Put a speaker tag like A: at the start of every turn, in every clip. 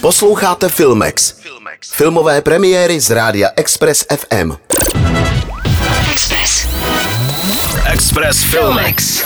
A: Posloucháte Filmex. Filmové premiéry z rádia Express FM.
B: Express.
C: Express Filmex.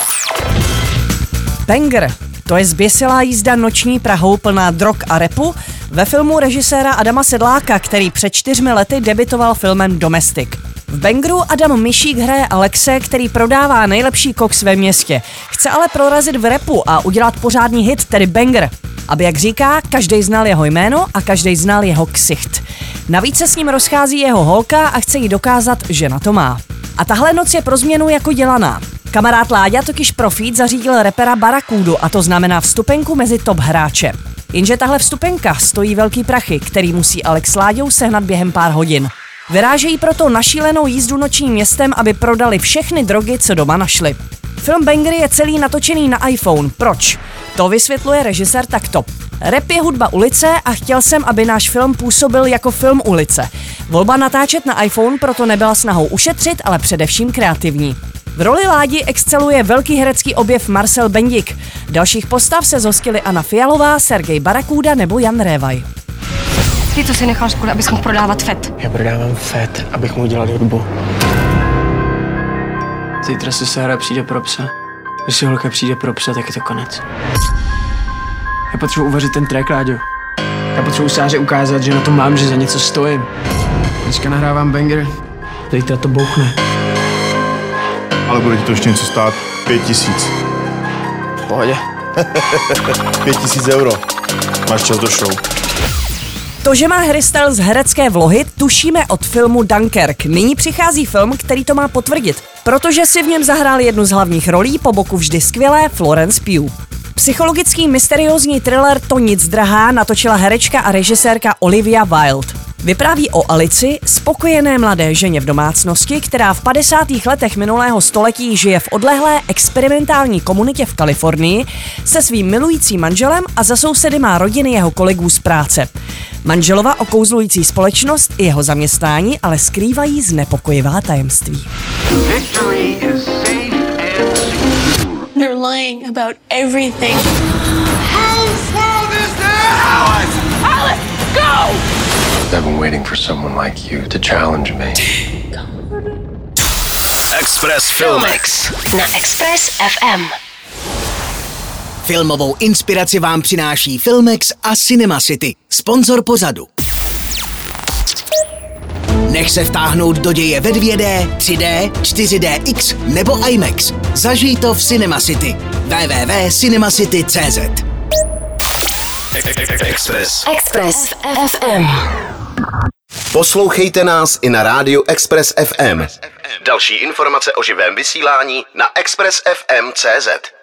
D: Banger. To je zběsilá jízda noční Prahou plná drog a repu ve filmu režiséra Adama Sedláka, který před čtyřmi lety debitoval filmem Domestic. V Bangru Adam Mišík hraje Alexe, který prodává nejlepší koks ve městě. Chce ale prorazit v repu a udělat pořádný hit, tedy banger. Aby, jak říká, každý znal jeho jméno a každý znal jeho ksicht. Navíc se s ním rozchází jeho holka a chce jí dokázat, že na to má. A tahle noc je pro změnu jako dělaná. Kamarád Láďa totiž profít zařídil repera Barakudu a to znamená vstupenku mezi top hráče. Jenže tahle vstupenka stojí velký prachy, který musí Alex Láďou sehnat během pár hodin. Vyrážejí proto na šílenou jízdu nočním městem, aby prodali všechny drogy, co doma našli. Film Bangry je celý natočený na iPhone. Proč? To vysvětluje režisér takto. Rap je hudba ulice a chtěl jsem, aby náš film působil jako film ulice. Volba natáčet na iPhone proto nebyla snahou ušetřit, ale především kreativní. V roli Ládi exceluje velký herecký objev Marcel Bendik. Dalších postav se zhostili Anna Fialová, Sergej Barakůda nebo Jan Révaj.
B: Ty to si nechal škoda, abys mohl prodávat FET.
E: Já prodávám FET, abych mu udělal hudbu. Zítra si Sára přijde pro psa. Když si holka přijde pro psa, tak je to konec. Já potřebuji uvařit ten track, Láďo. Já potřebuji Sáře ukázat, že na to mám, že za něco stojím. Dneska nahrávám banger, zítra to bouchne.
F: Ale bude ti to ještě něco stát? Pět tisíc.
E: V pohodě.
F: Pět tisíc euro. Máš čas do show.
D: To, že má Harry Styles herecké vlohy, tušíme od filmu Dunkirk. Nyní přichází film, který to má potvrdit, protože si v něm zahrál jednu z hlavních rolí, po boku vždy skvělé Florence Pugh. Psychologický mysteriózní thriller To nic drahá natočila herečka a režisérka Olivia Wilde. Vypráví o Alici, spokojené mladé ženě v domácnosti, která v 50. letech minulého století žije v odlehlé experimentální komunitě v Kalifornii se svým milujícím manželem a za sousedy má rodiny jeho kolegů z práce. Manželova okouzlující společnost i jeho zaměstnání ale skrývají znepokojivá tajemství.
G: Victory is safe and secure.
H: They're lying about everything.
I: I've been waiting for someone like you to challenge me.
C: Express Filmex.
B: Na Express FM.
J: Filmovou inspiraci vám přináší Filmex a Cinema City, sponzor pozadu. Nech se vtáhnout do děje ve 2D, 3D, 4DX nebo IMAX. Zažij to v Cinema City. www.cinemacity.cz
C: Express.
B: Express FM.
A: Poslouchejte nás i na rádiu Express FM. Další informace o živém vysílání na expressfm.cz.